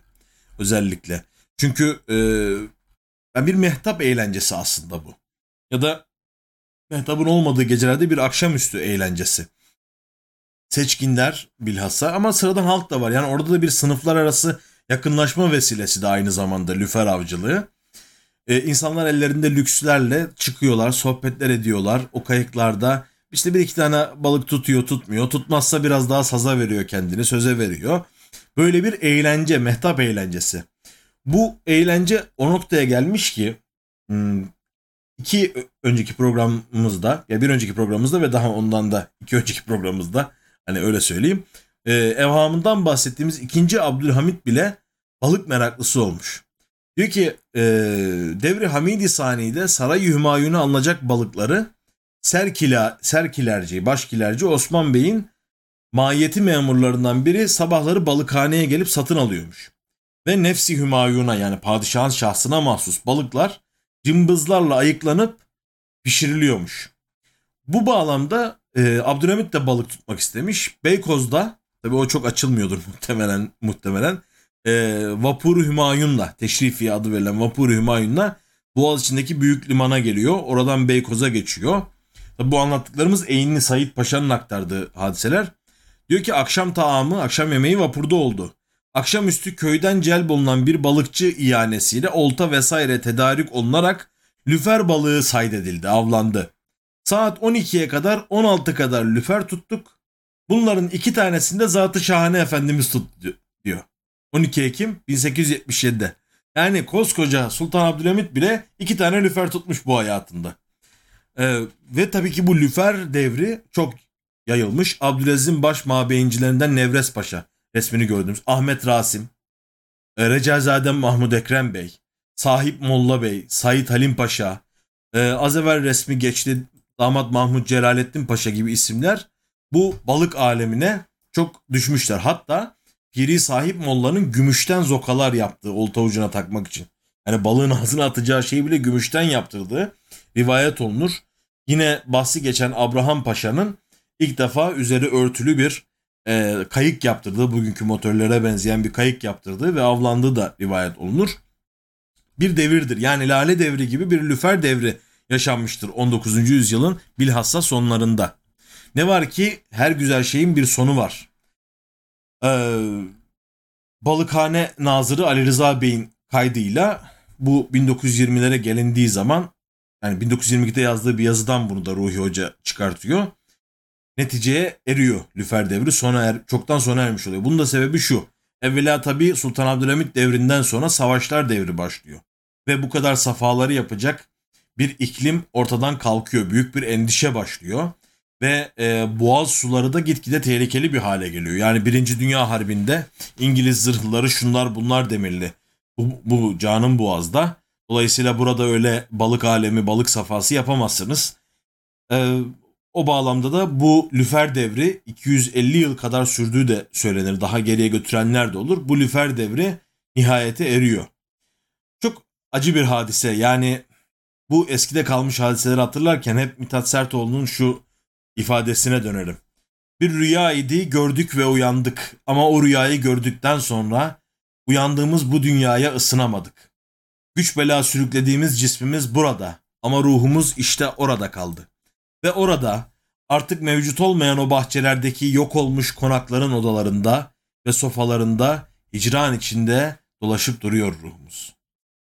özellikle. Çünkü e, bir mehtap eğlencesi aslında bu. Ya da mehtabın olmadığı gecelerde bir akşamüstü eğlencesi. Seçkinler bilhassa ama sıradan halk da var. Yani orada da bir sınıflar arası yakınlaşma vesilesi de aynı zamanda lüfer avcılığı. Ee, insanlar ellerinde lükslerle çıkıyorlar, sohbetler ediyorlar. O kayıklarda işte bir iki tane balık tutuyor tutmuyor. Tutmazsa biraz daha saza veriyor kendini söze veriyor. Böyle bir eğlence mehtap eğlencesi. Bu eğlence o noktaya gelmiş ki hmm, iki önceki programımızda ya bir önceki programımızda ve daha ondan da iki önceki programımızda hani öyle söyleyeyim. E, evhamından bahsettiğimiz ikinci Abdülhamit bile balık meraklısı olmuş. Diyor ki e, Devri Hamidi Sani'de Saray-ı Hümayun'u alınacak balıkları Serkila, Serkilerci, Başkilerci Osman Bey'in mahiyeti memurlarından biri sabahları balıkhaneye gelip satın alıyormuş. Ve Nefsi Hümayun'a yani padişahın şahsına mahsus balıklar cımbızlarla ayıklanıp pişiriliyormuş. Bu bağlamda e, Abdülhamit de balık tutmak istemiş. Beykoz'da tabi o çok açılmıyordur muhtemelen muhtemelen e, Vapur Hümayun'la Teşrifi adı verilen Vapur Hümayun'la Boğaz içindeki büyük limana geliyor. Oradan Beykoz'a geçiyor. Tabi bu anlattıklarımız Eynli Said Paşa'nın aktardığı hadiseler. Diyor ki akşam taamı, akşam yemeği vapurda oldu. Akşamüstü köyden celb olunan bir balıkçı ihanesiyle olta vesaire tedarik olunarak lüfer balığı saydedildi, avlandı. Saat 12'ye kadar 16 kadar lüfer tuttuk. Bunların iki tanesinde Zatı Şahane Efendimiz tuttu diyor. 12 Ekim 1877'de. Yani koskoca Sultan Abdülhamit bile iki tane lüfer tutmuş bu hayatında. Ee, ve tabii ki bu lüfer devri çok yayılmış. Abdülaziz'in baş mabeyincilerinden Nevres Paşa resmini gördüğümüz Ahmet Rasim, e, Recaizade Mahmud Ekrem Bey, Sahip Molla Bey, Said Halim Paşa, e, az evvel resmi geçti damat Mahmud Celalettin Paşa gibi isimler bu balık alemine çok düşmüşler. Hatta Piri sahip Molla'nın gümüşten zokalar yaptığı olta ucuna takmak için. Yani balığın ağzına atacağı şeyi bile gümüşten yaptırdığı rivayet olunur. Yine bahsi geçen Abraham Paşa'nın ilk defa üzeri örtülü bir e, kayık yaptırdığı, bugünkü motorlara benzeyen bir kayık yaptırdığı ve avlandığı da rivayet olunur. Bir devirdir. Yani Lale Devri gibi bir lüfer devri yaşanmıştır 19. yüzyılın bilhassa sonlarında. Ne var ki her güzel şeyin bir sonu var. Ee, Balıkhane Nazırı Ali Rıza Bey'in kaydıyla bu 1920'lere gelindiği zaman yani 1922'de yazdığı bir yazıdan bunu da Ruhi Hoca çıkartıyor. Neticeye eriyor Lüfer devri sona er, çoktan sona ermiş oluyor. Bunun da sebebi şu. Evvela tabi Sultan Abdülhamit devrinden sonra savaşlar devri başlıyor. Ve bu kadar safaları yapacak bir iklim ortadan kalkıyor. Büyük bir endişe başlıyor ve e, boğaz suları da gitgide tehlikeli bir hale geliyor. Yani Birinci Dünya Harbi'nde İngiliz zırhları şunlar bunlar demirli. Bu, bu canın boğazda. Dolayısıyla burada öyle balık alemi, balık safhası yapamazsınız. E, o bağlamda da bu lüfer devri 250 yıl kadar sürdüğü de söylenir. Daha geriye götürenler de olur. Bu lüfer devri nihayete eriyor. Çok acı bir hadise. Yani bu eskide kalmış hadiseleri hatırlarken hep Mithat Sertoğlu'nun şu ifadesine dönerim. Bir rüya idi gördük ve uyandık ama o rüyayı gördükten sonra uyandığımız bu dünyaya ısınamadık. Güç bela sürüklediğimiz cismimiz burada ama ruhumuz işte orada kaldı. Ve orada artık mevcut olmayan o bahçelerdeki yok olmuş konakların odalarında ve sofalarında hicran içinde dolaşıp duruyor ruhumuz.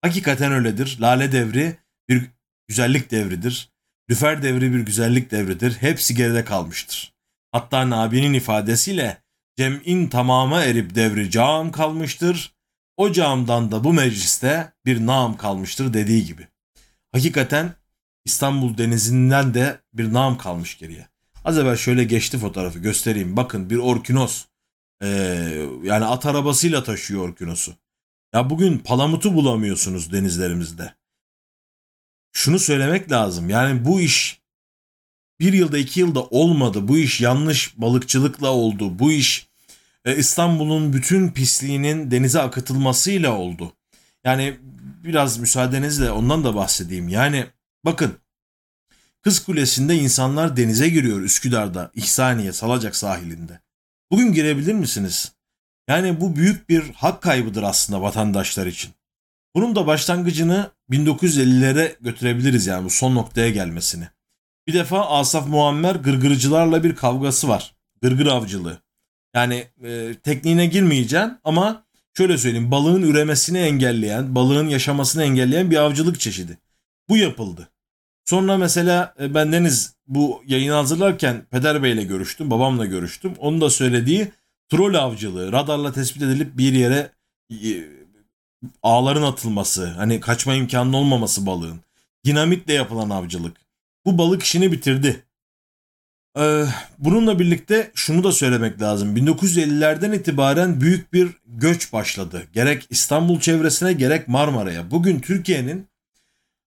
Hakikaten öyledir. Lale devri bir güzellik devridir. Lüfer devri bir güzellik devridir. Hepsi geride kalmıştır. Hatta Nabi'nin ifadesiyle cem'in tamama erip devri cam kalmıştır. O camdan da bu mecliste bir nam kalmıştır dediği gibi. Hakikaten İstanbul denizinden de bir nam kalmış geriye. Az evvel şöyle geçti fotoğrafı göstereyim. Bakın bir orkinos. Ee, yani at arabasıyla taşıyor orkinosu. Ya bugün palamutu bulamıyorsunuz denizlerimizde şunu söylemek lazım. Yani bu iş bir yılda iki yılda olmadı. Bu iş yanlış balıkçılıkla oldu. Bu iş e, İstanbul'un bütün pisliğinin denize akıtılmasıyla oldu. Yani biraz müsaadenizle ondan da bahsedeyim. Yani bakın Kız Kulesi'nde insanlar denize giriyor Üsküdar'da, İhsaniye, Salacak sahilinde. Bugün girebilir misiniz? Yani bu büyük bir hak kaybıdır aslında vatandaşlar için. Bunun da başlangıcını 1950'lere götürebiliriz yani bu son noktaya gelmesini. Bir defa Asaf Muammer gırgırcılarla bir kavgası var. Gırgır avcılığı. Yani e, tekniğine girmeyeceğim ama şöyle söyleyeyim balığın üremesini engelleyen, balığın yaşamasını engelleyen bir avcılık çeşidi. Bu yapıldı. Sonra mesela e, ben Deniz bu yayını hazırlarken Peder Bey'le görüştüm, babamla görüştüm. Onun da söylediği troll avcılığı, radarla tespit edilip bir yere e, ağların atılması, hani kaçma imkanı olmaması balığın, dinamitle yapılan avcılık. Bu balık işini bitirdi. Ee, bununla birlikte şunu da söylemek lazım. 1950'lerden itibaren büyük bir göç başladı. Gerek İstanbul çevresine gerek Marmara'ya. Bugün Türkiye'nin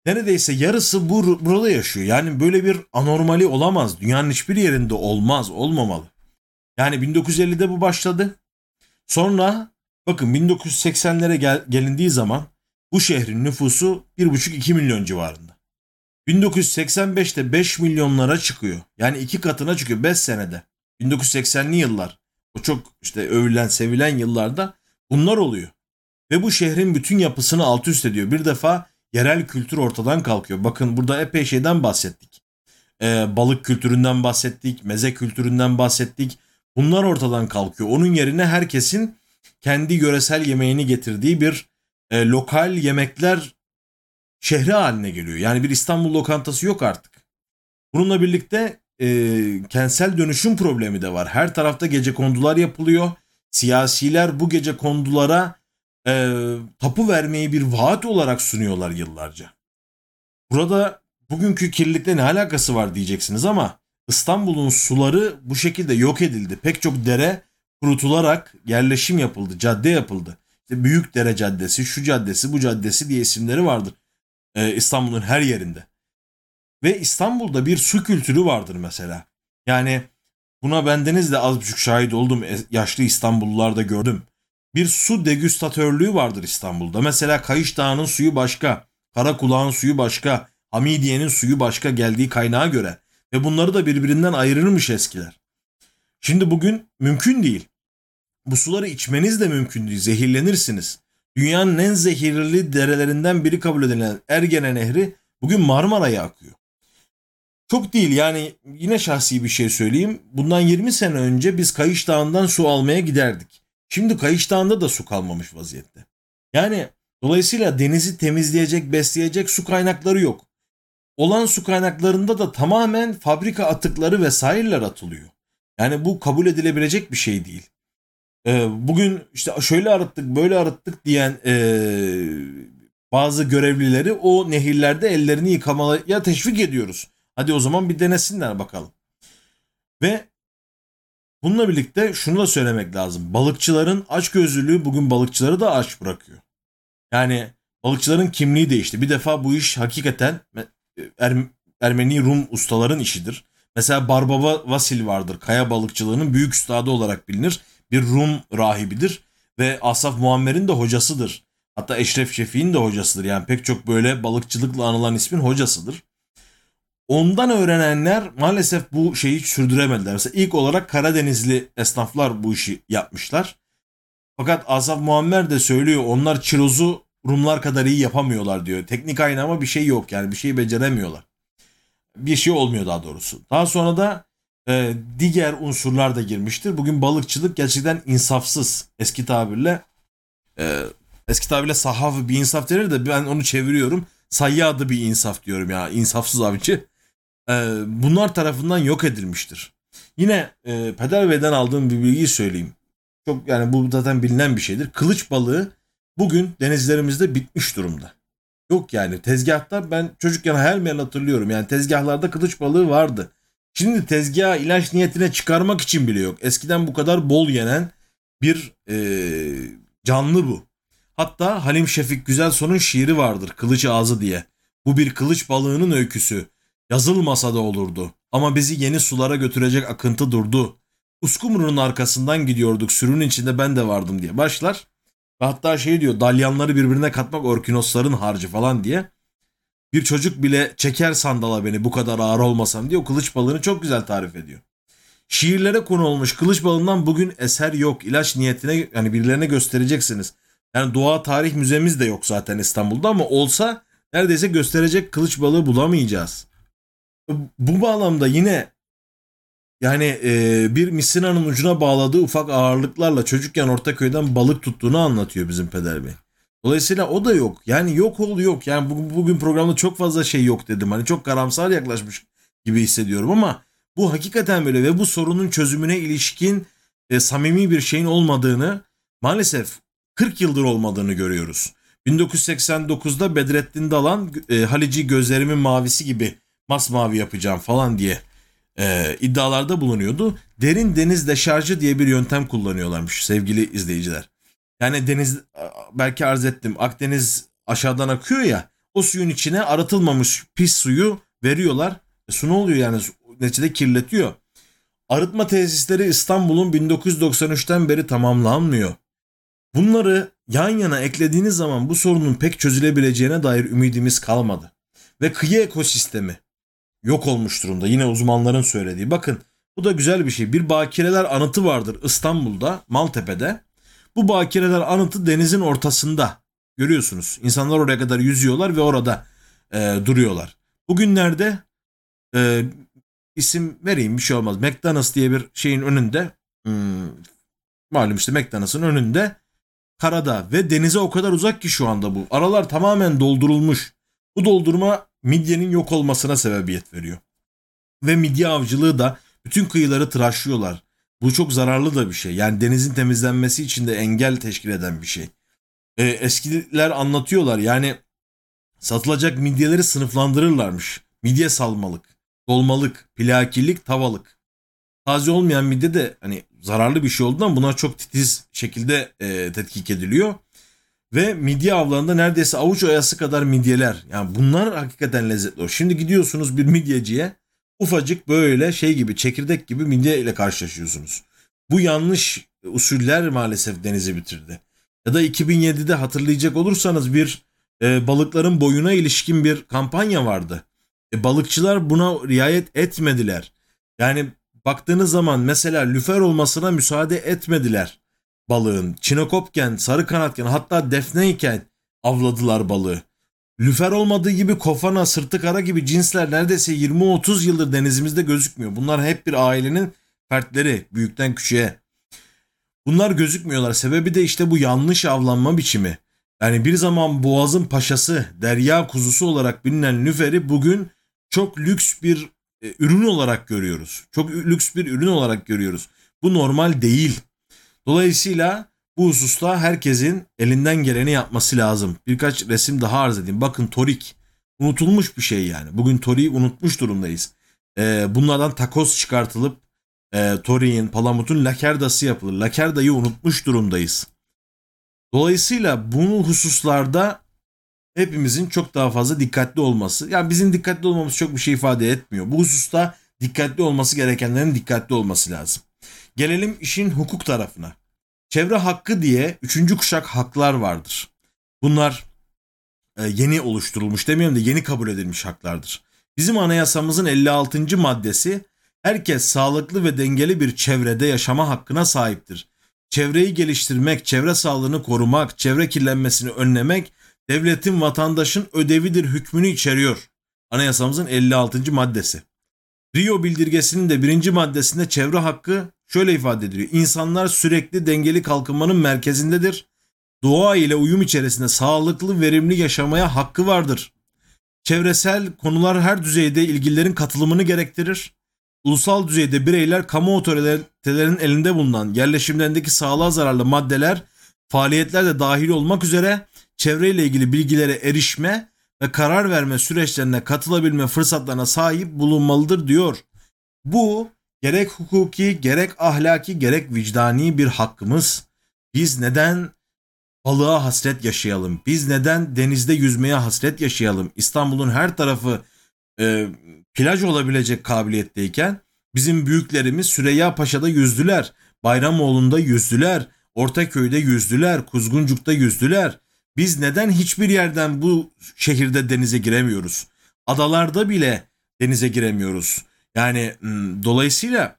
neredeyse yarısı bur burada yaşıyor. Yani böyle bir anormali olamaz. Dünyanın hiçbir yerinde olmaz, olmamalı. Yani 1950'de bu başladı. Sonra bakın 1980'lere gel gelindiği zaman bu şehrin nüfusu 1,5-2 milyon civarında. 1985'te 5 milyonlara çıkıyor. Yani iki katına çıkıyor 5 senede. 1980'li yıllar. O çok işte övülen sevilen yıllarda bunlar oluyor. Ve bu şehrin bütün yapısını alt üst ediyor. Bir defa yerel kültür ortadan kalkıyor. Bakın burada epey şeyden bahsettik. Ee, balık kültüründen bahsettik, meze kültüründen bahsettik. Bunlar ortadan kalkıyor. Onun yerine herkesin kendi yöresel yemeğini getirdiği bir e, lokal yemekler şehri haline geliyor. Yani bir İstanbul lokantası yok artık. Bununla birlikte e, kentsel dönüşüm problemi de var. Her tarafta gece kondular yapılıyor. Siyasiler bu gece kondulara e, tapu vermeyi bir vaat olarak sunuyorlar yıllarca. Burada bugünkü kirlilikle ne alakası var diyeceksiniz ama İstanbul'un suları bu şekilde yok edildi. Pek çok dere kurutularak yerleşim yapıldı, cadde yapıldı. İşte Büyük Dere Caddesi, şu caddesi, bu caddesi diye isimleri vardır. Ee, İstanbul'un her yerinde. Ve İstanbul'da bir su kültürü vardır mesela. Yani buna bendeniz de az buçuk şahit oldum. E, yaşlı İstanbullularda gördüm. Bir su degüstatörlüğü vardır İstanbul'da. Mesela Kayış Dağı'nın suyu başka, Karakulağın suyu başka, Hamidiye'nin suyu başka geldiği kaynağa göre. Ve bunları da birbirinden ayırırmış eskiler. Şimdi bugün mümkün değil. Bu suları içmeniz de mümkün değil. Zehirlenirsiniz. Dünyanın en zehirli derelerinden biri kabul edilen Ergene Nehri bugün Marmara'ya akıyor. Çok değil yani yine şahsi bir şey söyleyeyim. Bundan 20 sene önce biz Kayış Dağı'ndan su almaya giderdik. Şimdi Kayış Dağı'nda da su kalmamış vaziyette. Yani dolayısıyla denizi temizleyecek, besleyecek su kaynakları yok. Olan su kaynaklarında da tamamen fabrika atıkları vesaireler atılıyor. Yani bu kabul edilebilecek bir şey değil. Ee, bugün işte şöyle arıttık böyle arıttık diyen ee, bazı görevlileri o nehirlerde ellerini yıkamaya teşvik ediyoruz. Hadi o zaman bir denesinler bakalım. Ve bununla birlikte şunu da söylemek lazım. Balıkçıların açgözlülüğü bugün balıkçıları da aç bırakıyor. Yani balıkçıların kimliği değişti. Bir defa bu iş hakikaten er, Ermeni Rum ustaların işidir. Mesela Barbaba Vasil vardır. Kaya balıkçılığının büyük üstadı olarak bilinir. Bir Rum rahibidir ve Asaf Muammer'in de hocasıdır. Hatta Eşref Şefi'nin de hocasıdır. Yani pek çok böyle balıkçılıkla anılan ismin hocasıdır. Ondan öğrenenler maalesef bu şeyi sürdüremediler. Mesela ilk olarak Karadenizli esnaflar bu işi yapmışlar. Fakat Asaf Muammer de söylüyor onlar çirozu Rumlar kadar iyi yapamıyorlar diyor. Teknik aynı ama bir şey yok yani bir şey beceremiyorlar. Bir şey olmuyor daha doğrusu. Daha sonra da e, diğer unsurlar da girmiştir. Bugün balıkçılık gerçekten insafsız eski tabirle. E, eski tabirle sahaf bir insaf denir de ben onu çeviriyorum. Sayyadı bir insaf diyorum ya insafsız avcı. E, bunlar tarafından yok edilmiştir. Yine e, Peder Bey'den aldığım bir bilgiyi söyleyeyim. Çok yani bu zaten bilinen bir şeydir. Kılıç balığı bugün denizlerimizde bitmiş durumda. Yok yani tezgahta ben çocukken hayal meyal hatırlıyorum. Yani tezgahlarda kılıç balığı vardı. Şimdi tezgaha ilaç niyetine çıkarmak için bile yok. Eskiden bu kadar bol yenen bir e, canlı bu. Hatta Halim Şefik Güzel Son'un şiiri vardır Kılıç Ağzı diye. Bu bir kılıç balığının öyküsü. Yazılmasa da olurdu. Ama bizi yeni sulara götürecek akıntı durdu. Uskumru'nun arkasından gidiyorduk sürünün içinde ben de vardım diye başlar. Ve hatta şey diyor dalyanları birbirine katmak orkinosların harcı falan diye. Bir çocuk bile çeker sandala beni bu kadar ağır olmasam diye o kılıç balığını çok güzel tarif ediyor. Şiirlere konu olmuş kılıç balığından bugün eser yok. İlaç niyetine yani birilerine göstereceksiniz. Yani doğa tarih müzemiz de yok zaten İstanbul'da ama olsa neredeyse gösterecek kılıç balığı bulamayacağız. Bu bağlamda yine yani e, bir misinanın ucuna bağladığı ufak ağırlıklarla çocukken Ortaköy'den balık tuttuğunu anlatıyor bizim peder bey. Dolayısıyla o da yok. Yani yok ol yok. Yani bugün, bugün programda çok fazla şey yok dedim. Hani çok karamsar yaklaşmış gibi hissediyorum ama bu hakikaten böyle ve bu sorunun çözümüne ilişkin e, samimi bir şeyin olmadığını maalesef 40 yıldır olmadığını görüyoruz. 1989'da Bedrettin Dalan e, Halici gözlerimin mavisi gibi masmavi yapacağım falan diye e, iddialarda bulunuyordu. Derin deniz deşarjı diye bir yöntem kullanıyorlarmış sevgili izleyiciler. Yani deniz belki arz ettim Akdeniz aşağıdan akıyor ya o suyun içine arıtılmamış pis suyu veriyorlar. E, su ne oluyor yani neticede kirletiyor. Arıtma tesisleri İstanbul'un 1993'ten beri tamamlanmıyor. Bunları yan yana eklediğiniz zaman bu sorunun pek çözülebileceğine dair ümidimiz kalmadı. Ve kıyı ekosistemi yok olmuş durumda. Yine uzmanların söylediği. Bakın bu da güzel bir şey. Bir bakireler anıtı vardır İstanbul'da, Maltepe'de. Bu bakireler anıtı denizin ortasında. Görüyorsunuz. İnsanlar oraya kadar yüzüyorlar ve orada e, duruyorlar. Bugünlerde e, isim vereyim bir şey olmaz. McDonald's diye bir şeyin önünde hmm, malum işte McDonald's'ın önünde karada ve denize o kadar uzak ki şu anda bu. Aralar tamamen doldurulmuş. Bu doldurma midyenin yok olmasına sebebiyet veriyor. Ve midye avcılığı da bütün kıyıları tıraşlıyorlar. Bu çok zararlı da bir şey. Yani denizin temizlenmesi için de engel teşkil eden bir şey. Ee, eskiler anlatıyorlar yani satılacak midyeleri sınıflandırırlarmış. Midye salmalık, dolmalık, plakillik, tavalık. Taze olmayan midye de hani zararlı bir şey olduğundan bunlar çok titiz şekilde e, tetkik ediliyor. Ve midye avlarında neredeyse avuç oyası kadar midyeler. Yani bunlar hakikaten lezzetli. Şimdi gidiyorsunuz bir midyeciye ufacık böyle şey gibi çekirdek gibi midye ile karşılaşıyorsunuz. Bu yanlış usuller maalesef denizi bitirdi. Ya da 2007'de hatırlayacak olursanız bir e, balıkların boyuna ilişkin bir kampanya vardı. E, balıkçılar buna riayet etmediler. Yani baktığınız zaman mesela lüfer olmasına müsaade etmediler balığın. Çinokopken, sarı kanatken hatta defneyken avladılar balığı. Lüfer olmadığı gibi kofana, sırtı kara gibi cinsler neredeyse 20-30 yıldır denizimizde gözükmüyor. Bunlar hep bir ailenin fertleri büyükten küçüğe. Bunlar gözükmüyorlar. Sebebi de işte bu yanlış avlanma biçimi. Yani bir zaman boğazın paşası, derya kuzusu olarak bilinen lüferi bugün çok lüks bir e, ürün olarak görüyoruz. Çok lüks bir ürün olarak görüyoruz. Bu normal değil. Dolayısıyla bu hususta herkesin elinden geleni yapması lazım. Birkaç resim daha arz edeyim. Bakın torik. Unutulmuş bir şey yani. Bugün toriği unutmuş durumdayız. Ee, bunlardan takoz çıkartılıp e, toriğin, palamutun lakerdası yapılır. Lakerdayı unutmuş durumdayız. Dolayısıyla bu hususlarda hepimizin çok daha fazla dikkatli olması. Yani bizim dikkatli olmamız çok bir şey ifade etmiyor. Bu hususta dikkatli olması gerekenlerin dikkatli olması lazım. Gelelim işin hukuk tarafına. Çevre hakkı diye üçüncü kuşak haklar vardır. Bunlar e, yeni oluşturulmuş demiyorum da yeni kabul edilmiş haklardır. Bizim anayasamızın 56. maddesi herkes sağlıklı ve dengeli bir çevrede yaşama hakkına sahiptir. Çevreyi geliştirmek, çevre sağlığını korumak, çevre kirlenmesini önlemek devletin vatandaşın ödevidir hükmünü içeriyor. Anayasamızın 56. maddesi. Rio bildirgesinin de birinci maddesinde çevre hakkı şöyle ifade ediliyor. İnsanlar sürekli dengeli kalkınmanın merkezindedir. Doğa ile uyum içerisinde sağlıklı, verimli yaşamaya hakkı vardır. Çevresel konular her düzeyde ilgililerin katılımını gerektirir. Ulusal düzeyde bireyler kamu otoritelerinin elinde bulunan yerleşimlerindeki sağlığa zararlı maddeler, faaliyetler de dahil olmak üzere çevreyle ilgili bilgilere erişme ve karar verme süreçlerine katılabilme fırsatlarına sahip bulunmalıdır diyor. Bu gerek hukuki, gerek ahlaki, gerek vicdani bir hakkımız. Biz neden balığa hasret yaşayalım? Biz neden denizde yüzmeye hasret yaşayalım? İstanbul'un her tarafı e, plaj olabilecek kabiliyetteyken bizim büyüklerimiz Süreyya Paşa'da yüzdüler. Bayramoğlu'nda yüzdüler. Ortaköy'de yüzdüler. Kuzguncuk'ta yüzdüler. Biz neden hiçbir yerden bu şehirde denize giremiyoruz? Adalarda bile denize giremiyoruz. Yani dolayısıyla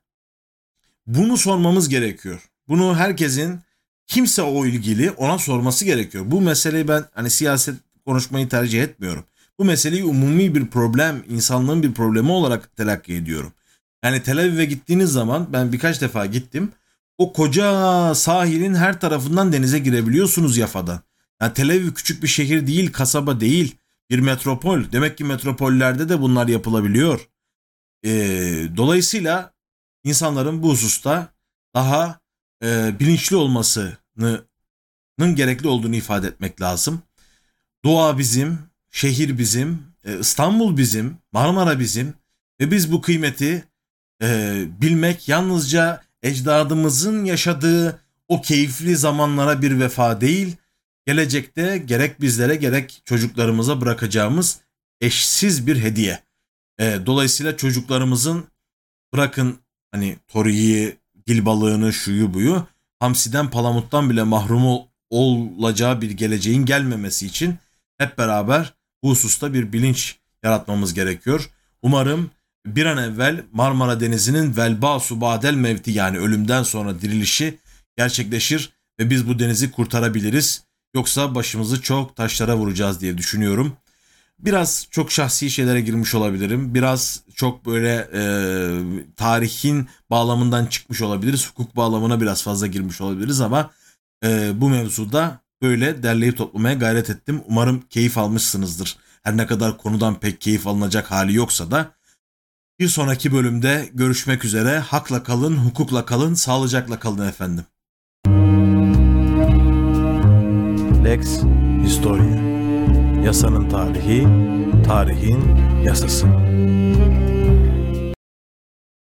bunu sormamız gerekiyor. Bunu herkesin kimse o ilgili ona sorması gerekiyor. Bu meseleyi ben hani siyaset konuşmayı tercih etmiyorum. Bu meseleyi umumi bir problem, insanlığın bir problemi olarak telakki ediyorum. Yani Tel Aviv'e gittiğiniz zaman ben birkaç defa gittim. O koca sahilin her tarafından denize girebiliyorsunuz Yafa'dan. Yani Tel Aviv küçük bir şehir değil, kasaba değil, bir metropol. Demek ki metropollerde de bunlar yapılabiliyor. E, dolayısıyla insanların bu hususta daha e, bilinçli olmasının gerekli olduğunu ifade etmek lazım. Doğa bizim, şehir bizim, e, İstanbul bizim, Marmara bizim ve biz bu kıymeti e, bilmek yalnızca ecdadımızın yaşadığı o keyifli zamanlara bir vefa değil, gelecekte gerek bizlere gerek çocuklarımıza bırakacağımız eşsiz bir hediye. E, dolayısıyla çocuklarımızın bırakın hani toriyi, dil balığını, şuyu buyu, hamsiden palamuttan bile mahrum ol- olacağı bir geleceğin gelmemesi için hep beraber bu hususta bir bilinç yaratmamız gerekiyor. Umarım bir an evvel Marmara Denizi'nin velba subadel mevti yani ölümden sonra dirilişi gerçekleşir ve biz bu denizi kurtarabiliriz. Yoksa başımızı çok taşlara vuracağız diye düşünüyorum. Biraz çok şahsi şeylere girmiş olabilirim. Biraz çok böyle e, tarihin bağlamından çıkmış olabiliriz. Hukuk bağlamına biraz fazla girmiş olabiliriz ama e, bu mevzuda böyle derleyip toplamaya gayret ettim. Umarım keyif almışsınızdır. Her ne kadar konudan pek keyif alınacak hali yoksa da bir sonraki bölümde görüşmek üzere. Hakla kalın, hukukla kalın, sağlıcakla kalın efendim. Lex Historia Yasanın tarihi, tarihin yasası.